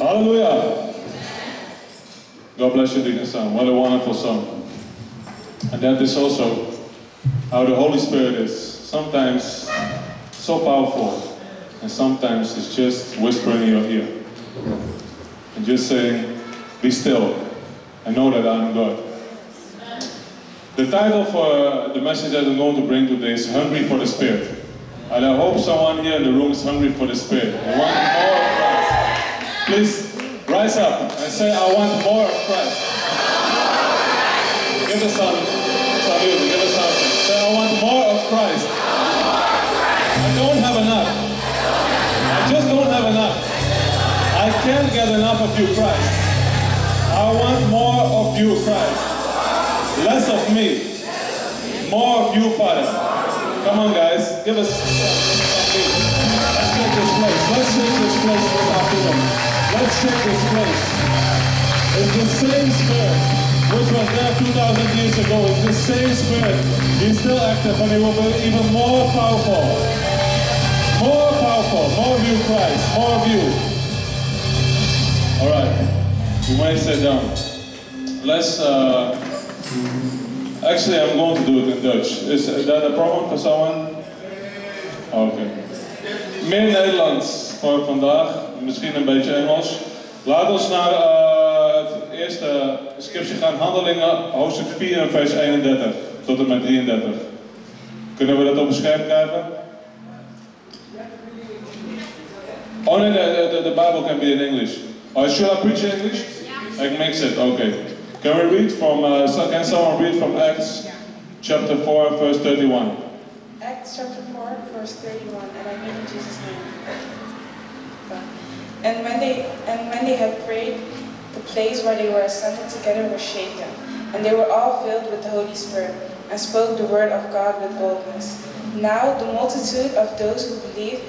Hallelujah. God bless you, Deacon Son. What a wonderful song. And that is also how the Holy Spirit is. Sometimes so powerful, and sometimes it's just whispering in your ear. And just saying, Be still and know that I'm God. The title for the message that I'm going to bring today is Hungry for the Spirit. And I hope someone here in the room is hungry for the Spirit. Please rise up and say, I want more of Christ. Give us some, music, give us something. Say, I want more of Christ. I don't have enough. I just don't have enough. I can't get enough of you, Christ. I want more of you, Christ. Less of me. More of you, Father. Come on, guys. Give us Let's take this place. Let's take this place this afternoon. Let's take this place. It's the same spirit which was there 2,000 years ago. It's the same spirit. He's still active and he will be even more powerful. More powerful. More of you, Christ. More of you. All right. You might sit down. Let's. Uh, actually, I'm going to do it in Dutch. Is that a problem for someone? Oké. Meer Nederlands voor vandaag, misschien een beetje Engels. Laat ons naar uh, het eerste scriptje gaan, Handelingen, hoofdstuk 4 en vers 31 tot en met 33. Kunnen we dat op het scherm krijgen? Oh nee, the, the, the Bible can be in English. Oh, should I preach in English? I can mix it, okay. Can we read from, uh, can someone read from Acts chapter 4 verse 31? Acts chapter 4, verse 31, and I read in Jesus' name. And when they and when they had prayed, the place where they were assembled together was shaken, and they were all filled with the Holy Spirit, and spoke the word of God with boldness. Now the multitude of those who believed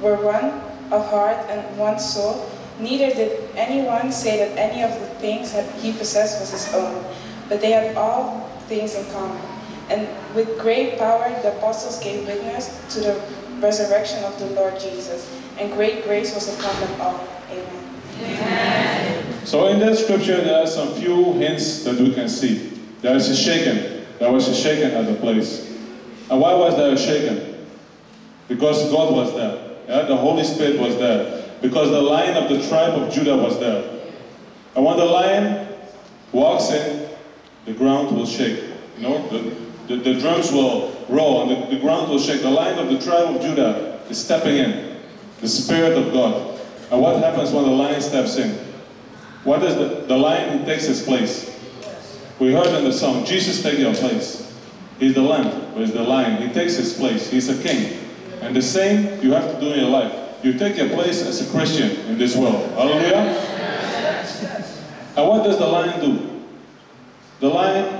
were one of heart and one soul. Neither did anyone say that any of the things that he possessed was his own, but they had all things in common. And with great power the apostles gave witness to the resurrection of the Lord Jesus, and great grace was upon them all. Amen. So in that scripture there are some few hints that we can see. There is a shaken. There was a shaken at the place. And why was there a shaken? Because God was there. Yeah? The Holy Spirit was there. Because the lion of the tribe of Judah was there. And when the lion walks in, the ground will shake. You know, the, the, the drums will roll and the, the ground will shake. The lion of the tribe of Judah is stepping in. The Spirit of God. And what happens when the lion steps in? What is the, the lion who takes his place? We heard in the song, Jesus take your place. He's the lamb, but he's the lion. He takes his place. He's a king. And the same you have to do in your life. You take your place as a Christian in this world. Hallelujah. And what does the lion do? The lion,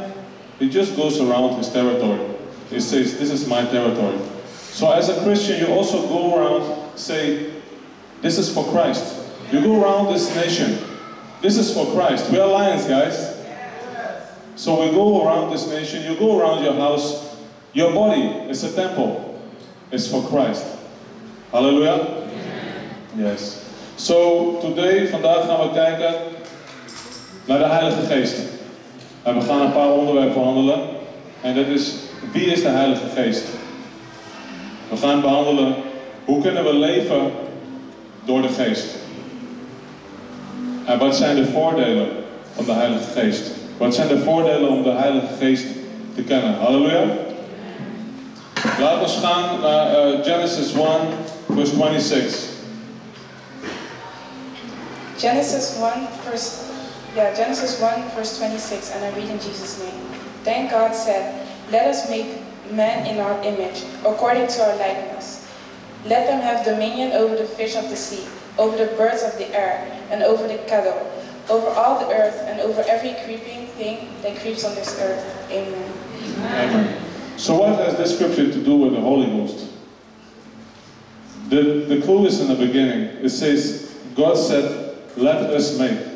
he just goes around his territory. He says, This is my territory. So as a Christian, you also go around, say, This is for Christ. You go around this nation. This is for Christ. We are lions, guys. So we go around this nation, you go around your house, your body is a temple. It's for Christ. Hallelujah. Yes. So today, vandaag gaan we kijken naar de Heilige Geest. En we gaan een paar onderwerpen behandelen. En dat is, wie is de Heilige Geest? We gaan behandelen, hoe kunnen we leven door de Geest? En wat zijn de voordelen van de Heilige Geest? Wat zijn de voordelen om de Heilige Geest te kennen? Halleluja. Laten we gaan naar uh, Genesis 1, verse 26. Genesis 1, verse yeah, Genesis 1, verse 26, and I read in Jesus' name. Then God said, Let us make man in our image, according to our likeness. Let them have dominion over the fish of the sea, over the birds of the air, and over the cattle, over all the earth, and over every creeping thing that creeps on this earth. Amen. Amen. So what has this scripture to do with the Holy Ghost? The, the clue is in the beginning. It says, God said, let us make.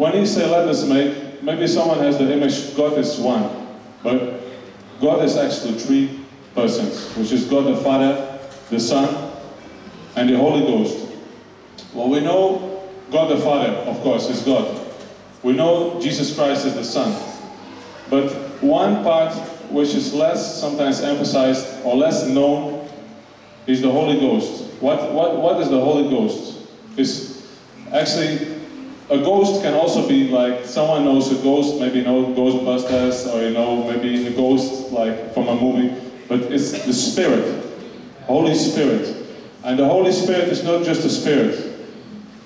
When he said let us make, maybe someone has the image God is one. But God is actually three persons, which is God the Father, the Son, and the Holy Ghost. Well, we know God the Father, of course, is God. We know Jesus Christ is the Son. But one part which is less sometimes emphasized or less known is the Holy Ghost. What, what, what is the Holy Ghost? Is actually a ghost can also be like someone knows a ghost, maybe you know Ghostbusters, or you know maybe a ghost like from a movie, but it's the Spirit, Holy Spirit, and the Holy Spirit is not just a spirit.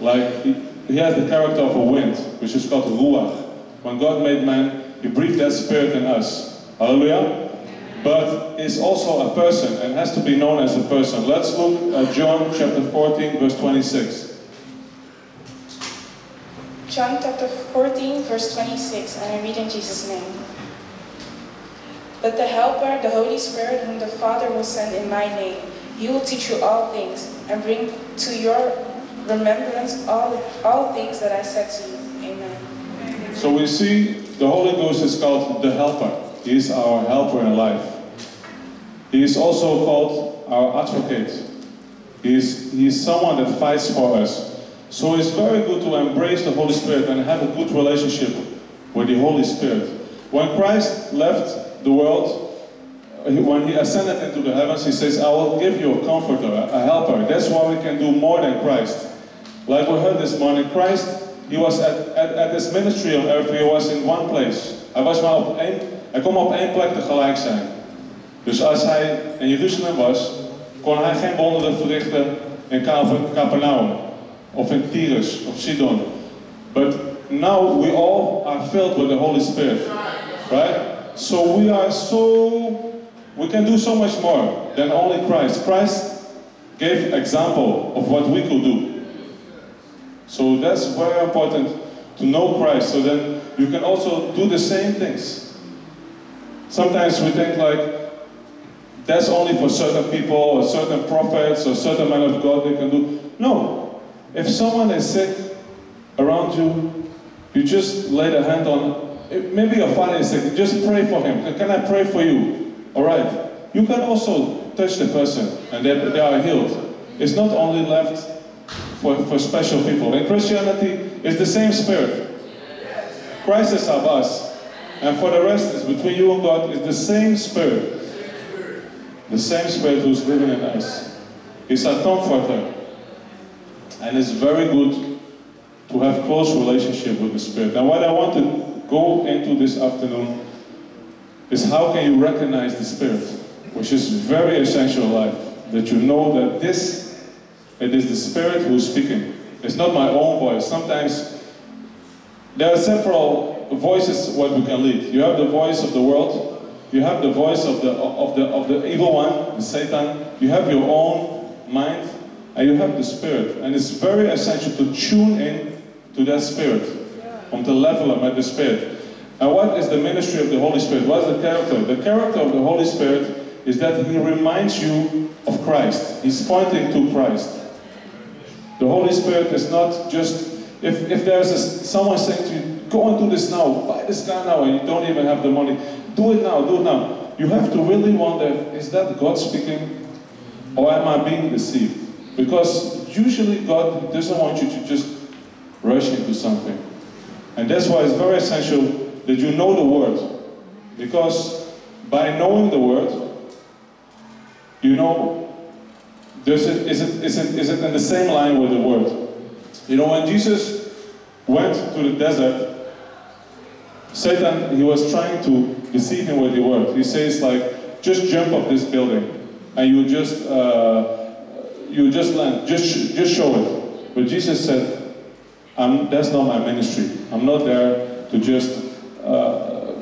Like he, he has the character of a wind, which is called ruach. When God made man, He breathed that spirit in us. Hallelujah. But is also a person and has to be known as a person. Let's look at John chapter 14, verse 26. John chapter 14, verse 26, and I read in Jesus' name. But the Helper, the Holy Spirit, whom the Father will send in my name, he will teach you all things and bring to your remembrance all, all things that I said to you. Amen. So we see the Holy Ghost is called the Helper. He is our helper in life. He is also called our advocate. He is, he is someone that fights for us. So it's very good to embrace the Holy Spirit and have a good relationship with the Holy Spirit. When Christ left the world, when he ascended into the heavens, he says, I will give you a comforter, a helper. That's why we can do more than Christ. Like we heard this morning, Christ, he was at, at, at his ministry on earth, he was in one place. Hij, was maar op één, hij kon op één plek tegelijk zijn. Dus als hij in Jeruzalem was, kon hij geen wonderen verrichten in Capernaum, of in of Sidon. But now we all are filled with the Holy Spirit. Right? So we are so we can do so much more than only Christ. Christ gave example of what we could do. So that's very important to know Christ so then you can also do the same things. Sometimes we think like that's only for certain people or certain prophets or certain men of God they can do. No. If someone is sick around you, you just lay the hand on eh, maybe your father is sick, just pray for him. Can I pray for you? Alright. You can also touch the person and they, they are healed. It's not only left for, for special people. In Christianity, it's the same spirit. Christ is of us. And for the rest, it's between you and God, it's the same spirit. The same spirit who's living in us. He's a comforter. And it's very good to have close relationship with the Spirit. And what I want to go into this afternoon is how can you recognize the Spirit, which is very essential life. That you know that this, it is the Spirit who is speaking. It's not my own voice. Sometimes there are several voices what we can lead. You have the voice of the world, you have the voice of the of the of the evil one, the Satan, you have your own mind, and you have the spirit. And it's very essential to tune in to that spirit. on the level of de spirit. And what is the ministry of the Holy Spirit? What is the character? The character of the Holy Spirit is that He reminds you of Christ. He's pointing to Christ. The Holy Spirit is not just, if, if there's a, someone saying to you, go and do this now, buy this car now, and you don't even have the money, do it now, do it now. You have to really wonder, is that God speaking, or am I being deceived? Because usually God doesn't want you to just rush into something. And that's why it's very essential that you know the Word. Because by knowing the Word, you know, does it, is, it, is, it, is it in the same line with the Word? You know, when Jesus went to the desert, Satan, he was trying to deceive him with the Word. He says, like, just jump off this building and you just, uh, you just land, just, just show it. But Jesus said, that's not my ministry. I'm not there to just uh,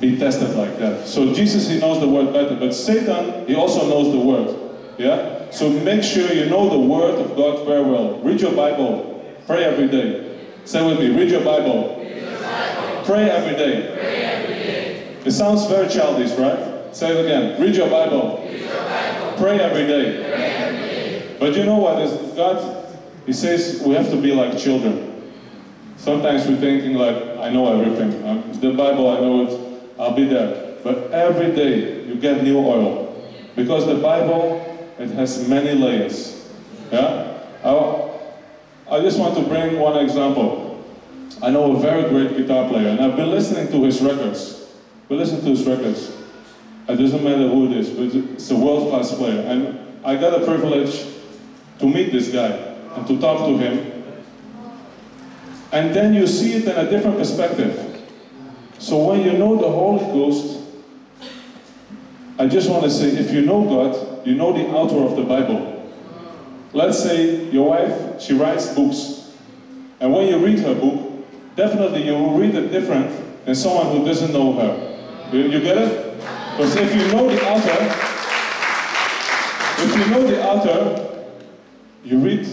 be tested like that. So Jesus, he knows the word better, but Satan, he also knows the word. Yeah? So make sure you know the word of God very well. Read your Bible. Pray every day. Say with me, read your Bible. Read your Bible. Pray every day. Pray every day. It sounds very childish, right? Say it again. Read your Bible. Read your Bible. Pray every day. Pray every day. But you know what? God, He says we have to be like children. Sometimes we're thinking like, I know everything. Um, the Bible, I know it. I'll be there. But every day you get new oil. Because the Bible, it has many layers. Yeah? Our, I just want to bring one example. I know a very great guitar player, and I've been listening to his records. Been listening to his records. It doesn't matter who it is, but it's a world-class player. And I got a privilege to meet this guy and to talk to him. And then you see it in a different perspective. So when you know the Holy Ghost, I just want to say, if you know God, you know the author of the Bible. Let's say your wife, she writes books. And when you read her book, definitely you will read it different than someone who doesn't know her. You, you get it? Because if you know the author, if you know the author, you read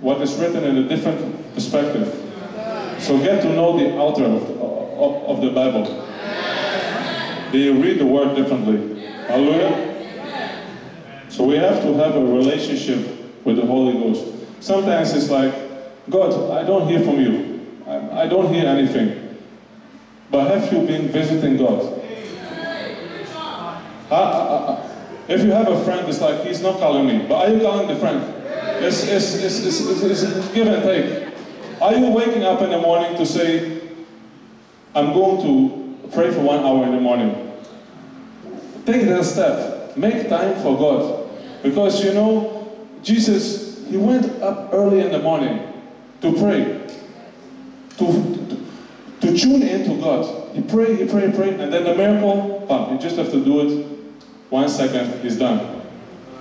what is written in a different perspective. So get to know the author of the, of, of the Bible. Then you read the word differently. Hallelujah. So we have to have a relationship with the Holy Ghost. Sometimes it's like, God, I don't hear from you. I, I don't hear anything. But have you been visiting God? If you have a friend, it's like he's not calling me, but are you calling the friend? It's, it's, it's, it's, it's, it's give and take. Are you waking up in the morning to say, I'm going to pray for one hour in the morning? Take that step. Make time for God. Because you know, Jesus, he went up early in the morning to pray, to, to, to tune into God. He prayed, he prayed, he prayed, and then the miracle, bam, you just have to do it one second, he's done.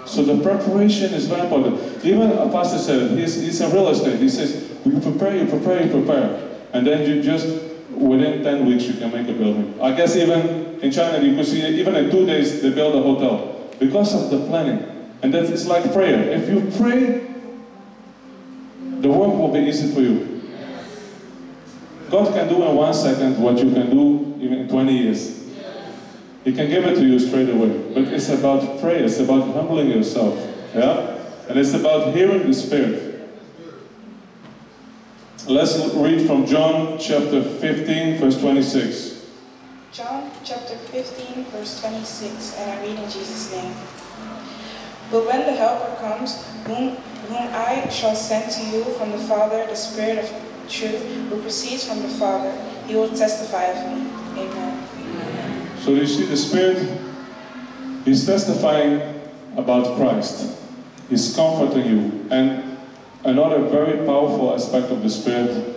So the preparation is very important. Even a pastor said, he's, he's in real estate. He says, you prepare, you prepare, you prepare. And then you just, within 10 weeks, you can make a building. I guess even in China, you could see, even in two days, they build a hotel. Because of the planning. And that is like prayer. If you pray, the work will be easy for you. God can do in one second what you can do even in 20 years. He can give it to you straight away. But it's about prayer, it's about humbling yourself. Yeah? And it's about hearing the Spirit. Let's read from John chapter 15, verse 26. John chapter 15, verse 26, and I read in Jesus' name. But when the Helper comes, whom, whom I shall send to you from the Father, the Spirit of truth, who proceeds from the Father, he will testify of me. So you see, the Spirit is testifying about Christ. He's comforting you. And another very powerful aspect of the Spirit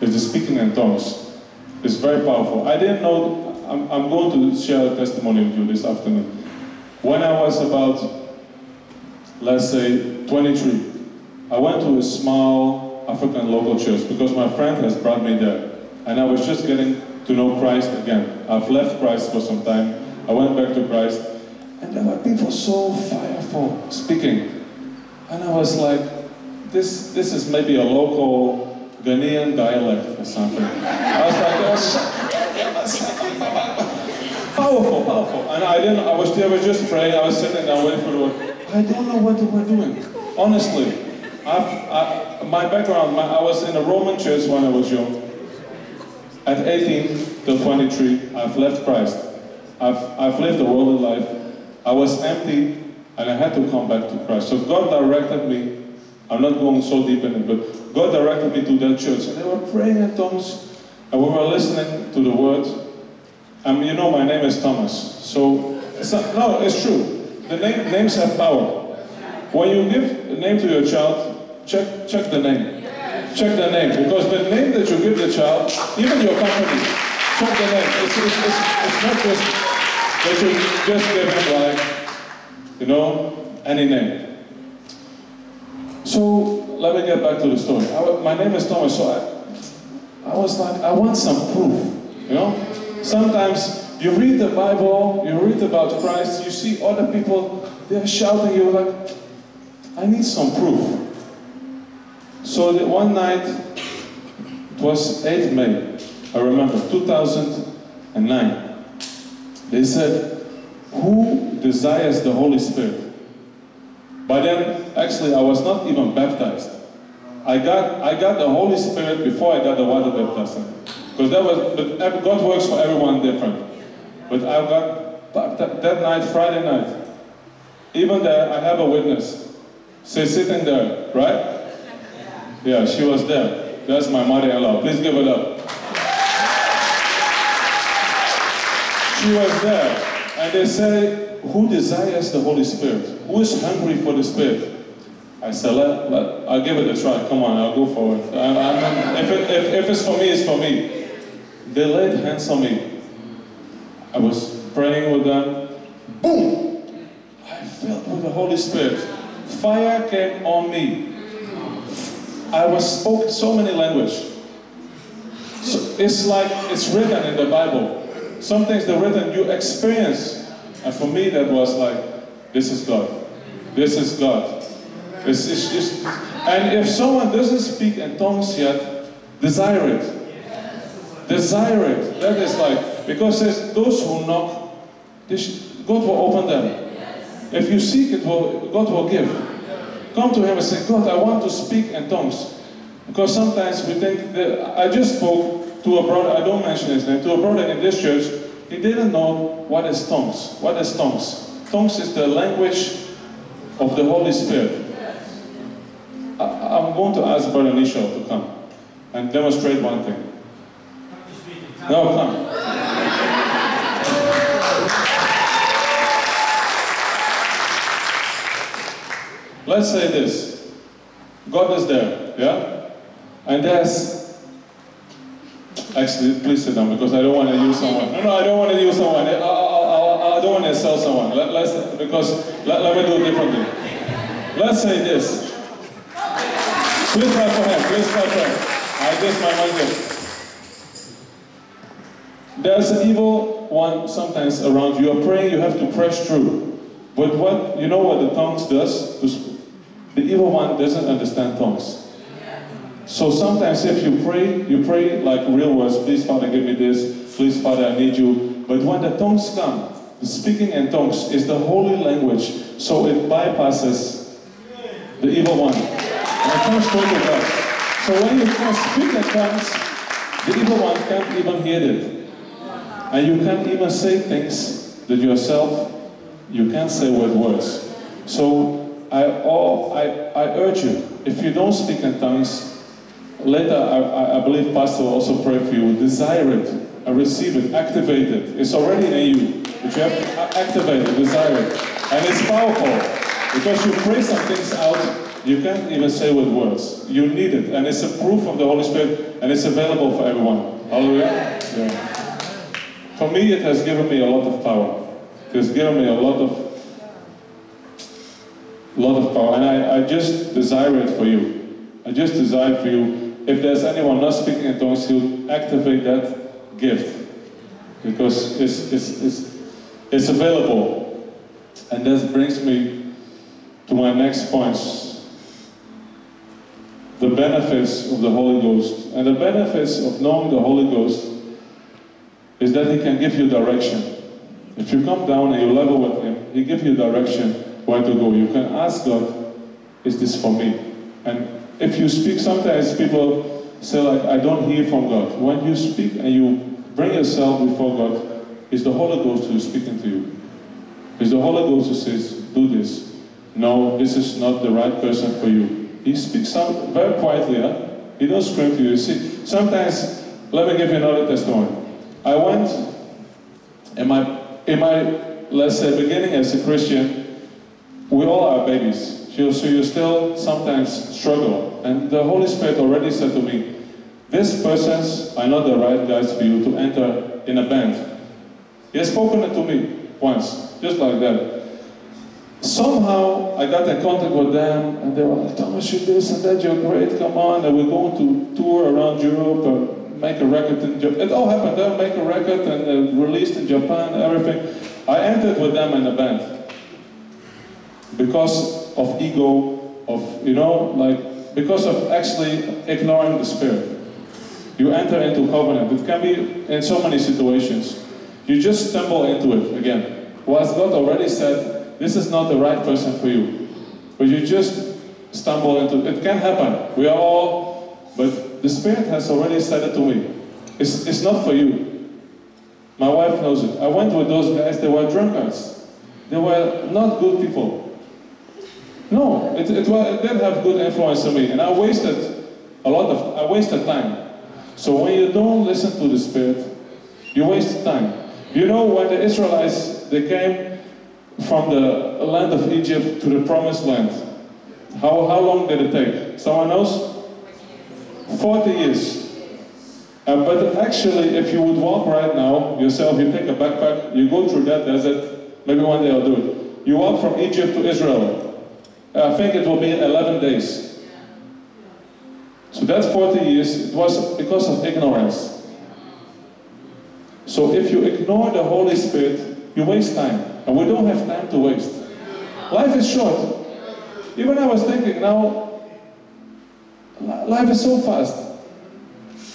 is the speaking in tongues. It's very powerful. I didn't know, I'm, I'm going to share a testimony with you this afternoon. When I was about, let's say, 23, I went to a small African local church because my friend has brought me there. And I was just getting to know Christ again. I've left Christ for some time. I went back to Christ. And there were people so fireful speaking. And I was like, this, this is maybe a local Ghanaian dialect or something. I was like, oh, powerful, powerful. And I didn't, I was there, was just praying, I was sitting there waiting for the word. I don't know what they were doing. Honestly. I've, I, my background, my, I was in a Roman church when I was young. At 18 till 23, I've left Christ. I've, I've lived a worldly life. I was empty and I had to come back to Christ. So God directed me. I'm not going so deep in it, but God directed me to that church. And they were praying in tongues and we were listening to the word. And you know, my name is Thomas. So, it's not, no, it's true. The name, names have power. When you give a name to your child, check, check the name. Check the name. Because the name that you give the child, even your company, check the name. It's, it's, it's, it's not just that you just give him like, you know, any name. So let me get back to the story. I, my name is Thomas, so I, I was like, I want some proof. You know? Sometimes you read the Bible, you read about Christ, you see other people, they're shouting, you're like, I need some proof. So the one night, it was 8 May, I remember, 2009. They said, Who desires the Holy Spirit? By then, actually, I was not even baptized. I got, I got the Holy Spirit before I got the water baptism. Because that was, but God works for everyone different. But I got that, that night, Friday night. Even there, I have a witness. Say, sitting there, right? Yeah, she was there. That's my mother-in-law. Please give it up. She was there. And they say, who desires the Holy Spirit? Who is hungry for the Spirit? I said, let, let, I'll give it a try. Come on, I'll go for it. I, I, if, it if, if it's for me, it's for me. They laid hands on me. I was praying with them. Boom! I felt with the Holy Spirit. Fire came on me. I was spoke so many languages. So it's like it's written in the Bible. Some things that written you experience. And for me that was like, this is God. This is God. It's, it's, it's, and if someone doesn't speak in tongues yet, desire it. Desire it. That is like, because those who knock, God will open them. If you seek it, will, God will give. Come to Him and say, God, I want to speak in tongues. Because sometimes we think that I just spoke to a brother, I don't mention his name, to a brother in this church. He didn't know what is tongues. What is tongues? Tongues is the language of the Holy Spirit. I, I'm going to ask Brother Nishal to come and demonstrate one thing. No, come. Let's say this. God is there, yeah? And there's Actually, please sit down because I don't want to use someone. No, no, I don't want to use someone. I, I, I, I don't want to sell someone. Let, let's because let, let me do it differently. Let's say this. Please clap for him. Please clap for him. I just my mind There's an evil one sometimes around you. You're praying, you have to press through. But what you know what the tongues does? The evil one doesn't understand tongues. So sometimes if you pray, you pray like real words, please Father give me this, please Father I need you. But when the tongues come, speaking in tongues is the holy language, so it bypasses the evil one. And comes God. So when you can speak in tongues, the evil one can't even hear it. And you can't even say things that yourself you can't say with words. So I, all, I, I urge you, if you don't speak in tongues, Later, I, I believe Pastor will also pray for you. Desire it uh, receive it, activate it. It's already in you, but you have to activate it, desire it. And it's powerful because you pray some things out you can't even say with words. You need it, and it's a proof of the Holy Spirit, and it's available for everyone. Hallelujah. Yeah. For me, it has given me a lot of power. It has given me a lot of lot of power, and I, I just desire it for you. I just desire for you if there's anyone not speaking in tongues, he'll activate that gift because it's, it's, it's, it's available. And that brings me to my next points the benefits of the Holy Ghost. And the benefits of knowing the Holy Ghost is that He can give you direction. If you come down and you level with Him, He gives you direction where to go. You can ask God, Is this for me? And if you speak, sometimes people say like, I don't hear from God. When you speak and you bring yourself before God, it's the Holy Ghost who is speaking to you. It's the Holy Ghost who says, do this. No, this is not the right person for you. He speaks out very quietly, huh? He don't scream to you. you see, sometimes, let me give you another testimony. I went in my, in my, let's say, beginning as a Christian, we all are babies. So you still sometimes struggle. And the Holy Spirit already said to me, these persons are not the right guys for you to enter in a band. He has spoken it to me once, just like that. Somehow I got in contact with them and they were like, Thomas, you this and that, you're great, come on. And we're going to tour around Europe and make a record in Japan. It all happened. They'll make a record and uh, released in Japan, everything. I entered with them in a band because of ego, of, you know, like, because of actually ignoring the Spirit. You enter into covenant. It can be in so many situations. You just stumble into it again. Whilst God already said, this is not the right person for you. But you just stumble into it. It can happen. We are all, but the Spirit has already said it to me. It's, it's not for you. My wife knows it. I went with those guys, they were drunkards. They were not good people. No, it, it, it did have good influence on me. And I wasted a lot of, I wasted time. So when you don't listen to the Spirit, you waste time. You know, when the Israelites, they came from the land of Egypt to the promised land, how, how long did it take? Someone knows? 40 years. Uh, but actually, if you would walk right now yourself, you take a backpack, you go through that desert, maybe one day I'll do it. You walk from Egypt to Israel. Uh, I think it will be 11 days. So that 40 years, it was because of ignorance. So if you ignore the Holy Spirit, you waste time. And we don't have time to waste. Life is short. Even I was thinking now, life is so fast.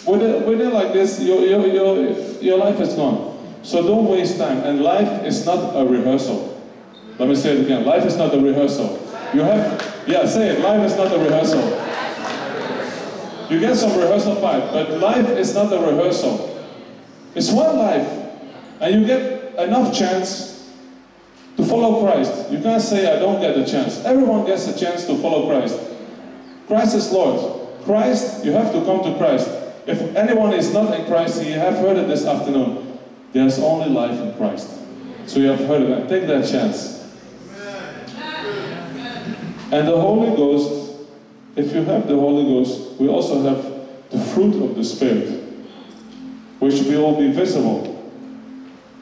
With it like this, your, your, your, your life is gone. So don't waste time. And life is not a rehearsal. Let me say it again. Life is not a rehearsal. You have, yeah, say it. Life is not a rehearsal. You get some rehearsal part, but life is not a rehearsal. It's one life. And you get enough chance to follow Christ. You can't say, I don't get a chance. Everyone gets a chance to follow Christ. Christ is Lord. Christ, you have to come to Christ. If anyone is not in Christ, you have heard it this afternoon. There's only life in Christ. So you have heard it. Take that chance. And the Holy Ghost, if you have the Holy Ghost, we also have the fruit of the Spirit, which will be visible.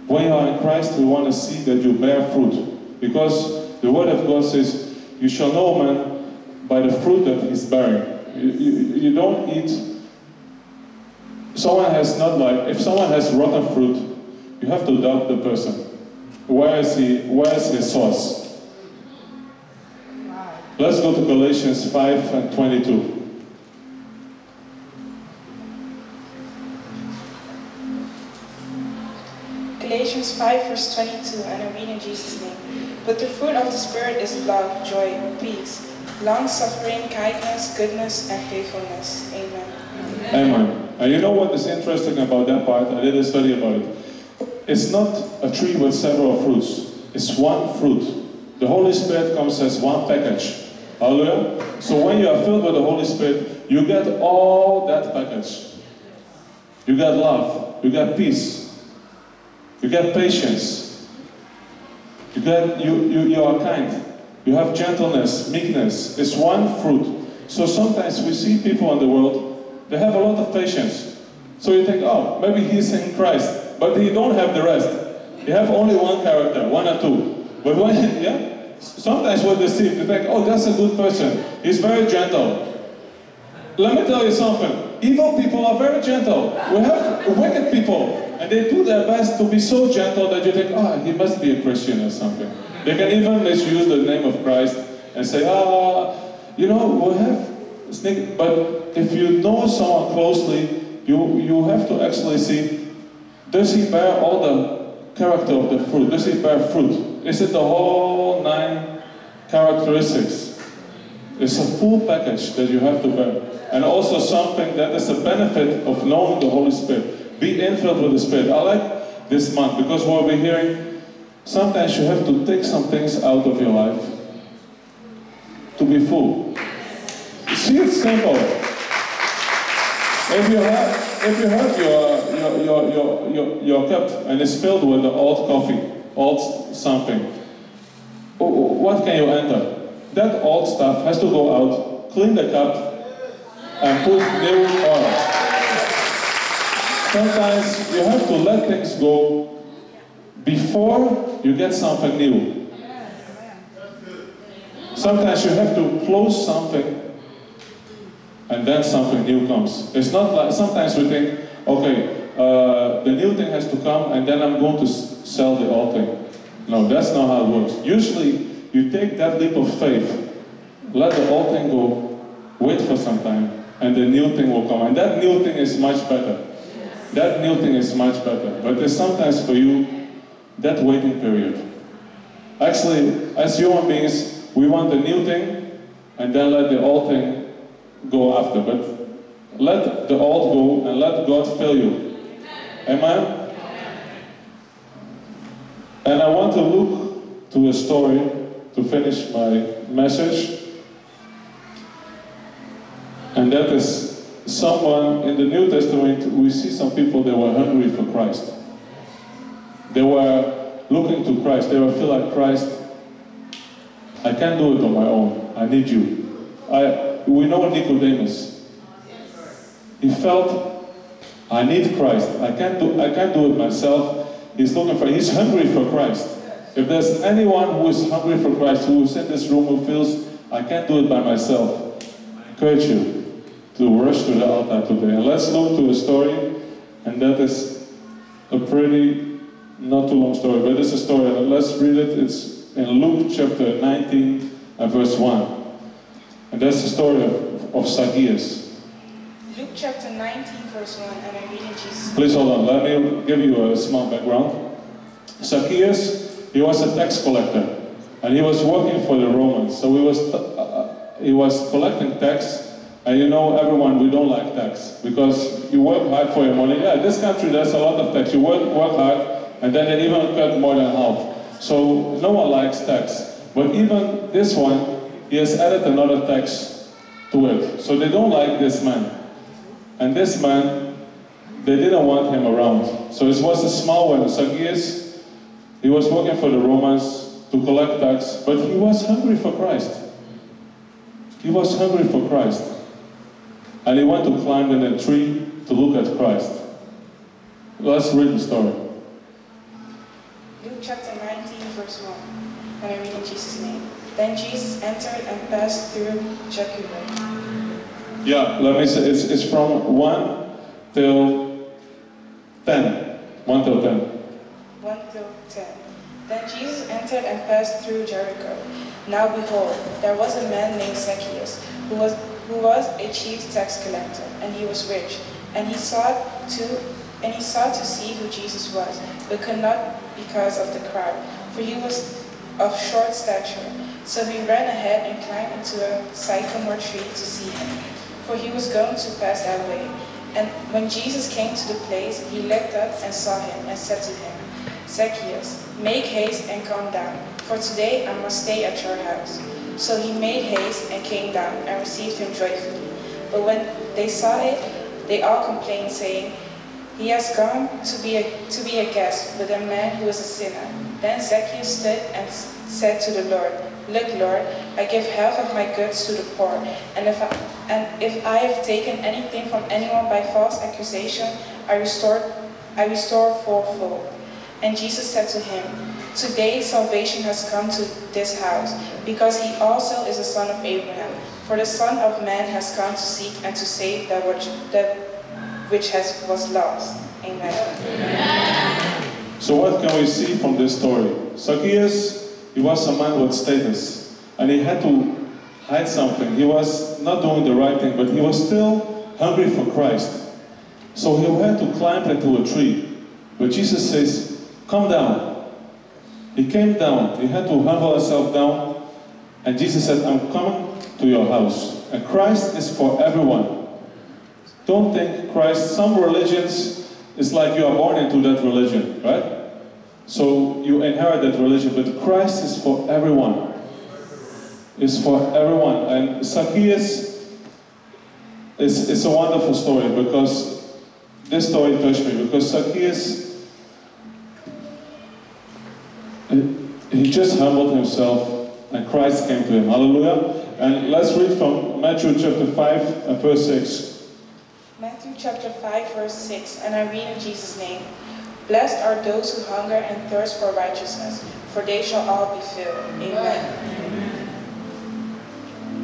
When you are in Christ, we want to see that you bear fruit. Because the Word of God says, You shall know man by the fruit that he's bearing. You, you, you don't eat. Someone has not like, if someone has rotten fruit, you have to doubt the person. Where is he? Where is his source? Let's go to Galatians 5 and 22. Galatians 5, verse 22, and I read in Jesus' name. But the fruit of the Spirit is love, joy, peace, long suffering, kindness, goodness, and faithfulness. Amen. Amen. And you know what is interesting about that part? I did a study about it. It's not a tree with several fruits, it's one fruit. The Holy Spirit comes as one package. Hallelujah. So when you are filled with the Holy Spirit, you get all that package. You get love, you get peace, you get patience, you get you, you, you are kind, you have gentleness, meekness. It's one fruit. So sometimes we see people in the world, they have a lot of patience. So you think, oh, maybe he's in Christ, but he don't have the rest. You have only one character, one or two. But when, yeah, sometimes we're deceived. You think, oh, that's a good person. He's very gentle. Let me tell you something. Evil people are very gentle. We have wicked people, and they do their best to be so gentle that you think, oh, he must be a Christian or something. They can even misuse the name of Christ and say, ah, you know, we have snake. But if you know someone closely, you, you have to actually see, does he bear all the character of the fruit? Does he bear fruit? Is it the whole nine characteristics? It's a full package that you have to bear. And also something that is a benefit of knowing the Holy Spirit. Be infilled with the Spirit. I like this month because what we're hearing, sometimes you have to take some things out of your life to be full. See, it's simple. If you have, if you have your, your, your, your, your, your cup and it's filled with the old coffee, old something, what can you enter? That old stuff has to go out, clean the cup, and put new oil. Sometimes you have to let things go before you get something new. Sometimes you have to close something and then something new comes. It's not like sometimes we think, okay, uh, the new thing has to come and then I'm going to sell the old thing. No, that's not how it works. Usually, you take that leap of faith, let the old thing go, wait for some time, and the new thing will come. And that new thing is much better. That new thing is much better. But there's sometimes for you that waiting period. Actually, as human beings, we want the new thing and then let the old thing go after. But let the old go and let God fill you. Amen? And I want to look to a story to finish my message. And that is someone in the New Testament, we see some people that were hungry for Christ. They were looking to Christ. They were feel like Christ. I can't do it on my own. I need you. I, we know Nicodemus. He felt, I need Christ. I can't do. I can't do it myself. He's looking for. He's hungry for Christ. If there's anyone who is hungry for Christ, who is in this room, who feels I can't do it by myself, I encourage you to rush to the altar today. And let's look to a story, and that is a pretty, not too long story, but it's a story. Let's read it. It's in Luke chapter 19 and verse 1. And that's the story of, of Zacchaeus. Luke chapter 19, verse 1, and I read in Jesus'. Please hold on, let me give you a small background. Zacchaeus, he was a tax collector, and he was working for the Romans. So he was, uh, uh, he was collecting tax, and you know, everyone, we don't like tax, because you work hard for your money. Yeah, this country, there's a lot of tax. You work, work hard, and then they even cut more than half. So no one likes tax. But even this one, he has added another tax to it. So they don't like this man. And this man, they didn't want him around. So it was a small one. Zacchaeus, he was working for the Romans to collect tax, but he was hungry for Christ. He was hungry for Christ. And he went to climb in a tree to look at Christ. Let's read the story. Luke chapter 19, verse 1, and I read in Jesus' name. Then Jesus entered and passed through Jericho. Yeah, let me say it's, it's from 1 till 10. 1 till 10. 1 till 10. Then Jesus entered and passed through Jericho. Now behold, there was a man named Zacchaeus, who was, who was a chief tax collector, and he was rich. And he sought to and he sought to see who Jesus was, but could not because of the crowd, for he was of short stature. So he ran ahead and climbed into a sycamore tree to see him, for he was going to pass that way. And when Jesus came to the place, he looked up and saw him, and said to him, Zacchaeus, make haste and come down, for today I must stay at your house. So he made haste and came down and received him joyfully. But when they saw it, they all complained, saying, He has gone to be a, to be a guest with a man who is a sinner. Then Zacchaeus stood and said to the Lord, Look, Lord, I give half of my goods to the poor, and if I, and if I have taken anything from anyone by false accusation, I restore I restore fourfold. And Jesus said to him, Today salvation has come to this house, because he also is a son of Abraham. For the Son of Man has come to seek and to save that which, that which has, was lost. Amen. So what can we see from this story? Zacchaeus, he was a man with status, and he had to hide something. He was not doing the right thing, but he was still hungry for Christ. So he had to climb into a tree. But Jesus says, Come down. He came down. He had to humble himself down. And Jesus said, I'm coming to your house. And Christ is for everyone. Don't think Christ, some religions, it's like you are born into that religion, right? So you inherit that religion, but Christ is for everyone. Is for everyone. And Zacchaeus is, is a wonderful story because this story touched me because Zacchaeus he just humbled himself and Christ came to him. Hallelujah. And let's read from Matthew chapter 5 and verse 6. Matthew chapter 5, verse 6, and I read in Jesus' name. Blessed are those who hunger and thirst for righteousness, for they shall all be filled. Amen.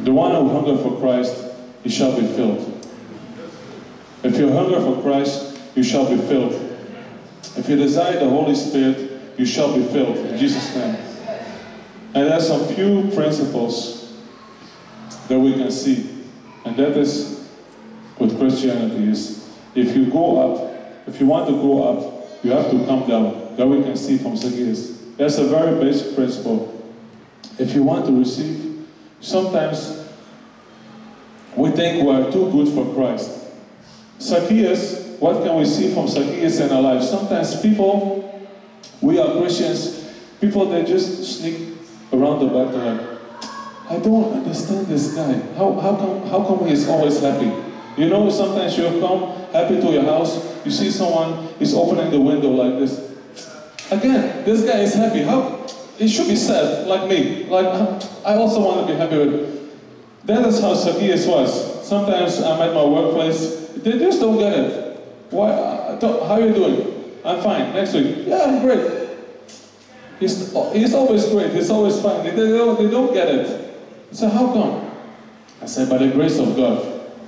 The one who hunger for Christ, he shall be filled. If you hunger for Christ, you shall be filled. If you desire the Holy Spirit, you shall be filled. In Jesus' name. And there's some few principles that we can see. And that is with Christianity is if you go up, if you want to go up, you have to come down. That we can see from Zacchaeus. That's a very basic principle. If you want to receive, sometimes we think we are too good for Christ. Zacchaeus, what can we see from Zacchaeus in our life? Sometimes people, we are Christians, people they just sneak around the back. Like, I don't understand this guy. How, how come how come he is always happy? You know, sometimes you come happy to your house, you see someone is opening the window like this. Again, this guy is happy. How? He should be sad, like me. Like um, I also want to be happy with. That is how Zacchaeus was. Sometimes I'm at my workplace, they just don't get it. Why? Uh, don't- How are you doing? I'm fine. Next week, yeah, I'm great. He's, he's always great. He's always fine. They, they don't, they don't get it. So how come? I said, by the grace of God.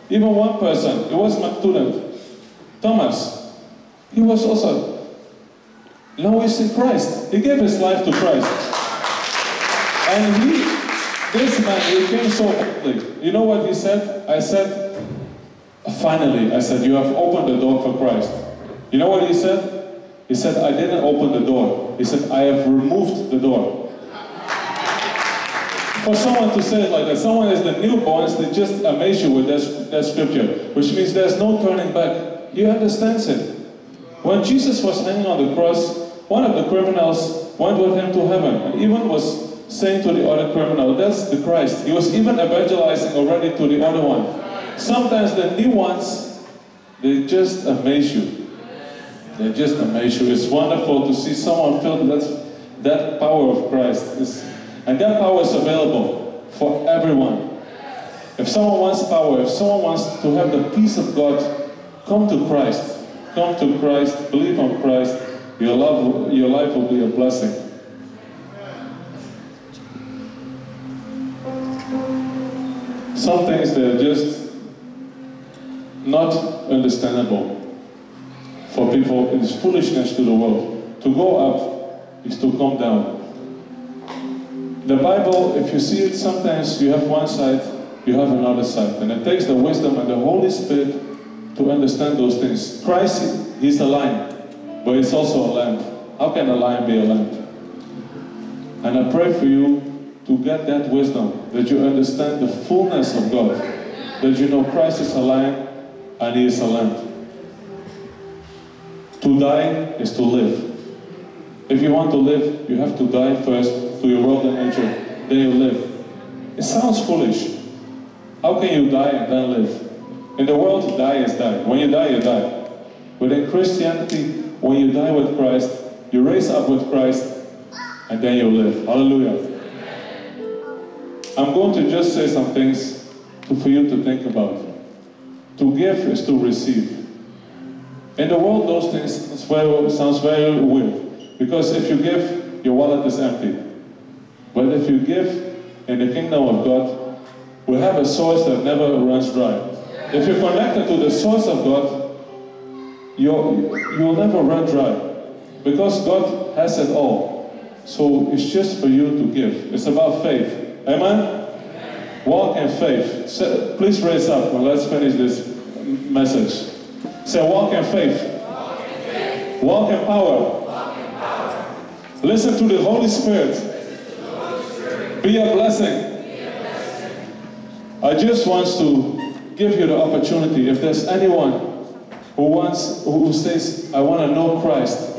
Even one person, it was my student, Thomas. He was also, now he's in Christ. He gave his life to Christ. And he, this man, he came so quickly. You know what he said? I said, finally, I said, you have opened the door for Christ. You know what he said? He said, I didn't open the door. He said, I have removed the door. For someone to say it like that, someone is the newborns, they just amaze you with that, that scripture, which means there's no turning back. He understands it. When Jesus was hanging on the cross, one of the criminals went with him to heaven and even was saying to the other criminal, That's the Christ. He was even evangelizing already to the other one. Sometimes the new ones, they just amaze you. They just amaze you. It's wonderful to see someone filled with that, that power of Christ. It's, and that power is available for everyone. If someone wants power, if someone wants to have the peace of God, come to Christ. Come to Christ, believe on Christ. Your, love, your life will be a blessing. Some things that are just not understandable for people. It is foolishness to the world. To go up is to come down. The Bible, if you see it, sometimes you have one side, you have another side. And it takes the wisdom and the Holy Spirit to understand those things. Christ, He's the lion, but it's also a lamb. How can a lion be a lamb? And I pray for you to get that wisdom, that you understand the fullness of God, that you know Christ is a lion and He is a lamb. To die is to live. If you want to live, you have to die first to your world and nature, then you live. It sounds foolish. How can you die and then live? In the world, die is die. When you die, you die. But in Christianity, when you die with Christ, you raise up with Christ, and then you live. Hallelujah. I'm going to just say some things for you to think about. To give is to receive. In the world, those things sounds very, sounds very weird. Because if you give, your wallet is empty. But if you give in the kingdom of God, we have a source that never runs dry. If you're connected to the source of God, you'll, you'll never run dry. Because God has it all. So it's just for you to give. It's about faith. Amen? Walk in faith. Say- please raise up and let's finish this message. Say, walk in faith. Walk in power. Listen to the Holy Spirit. Be a blessing. I just want to give you the opportunity. If there's anyone who wants, who says, I want to know Christ,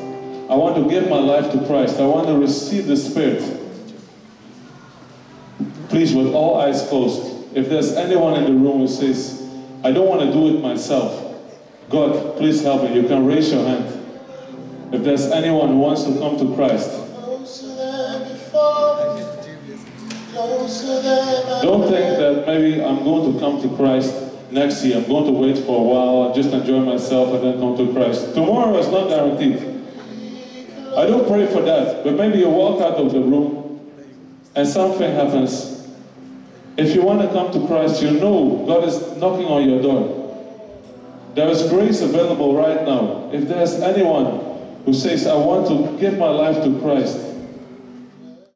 I want to give my life to Christ, I want to receive the Spirit. Please, with all eyes closed, if there's anyone in the room who says, I don't want to do it myself, God, please help me. You can raise your hand. If there's anyone who wants to come to Christ, don't think that maybe I'm going to come to Christ next year. I'm going to wait for a while, and just enjoy myself, and then come to Christ. Tomorrow is not guaranteed. I don't pray for that, but maybe you walk out of the room and something happens. If you want to come to Christ, you know God is knocking on your door. There is grace available right now. If there's anyone who says, I want to give my life to Christ,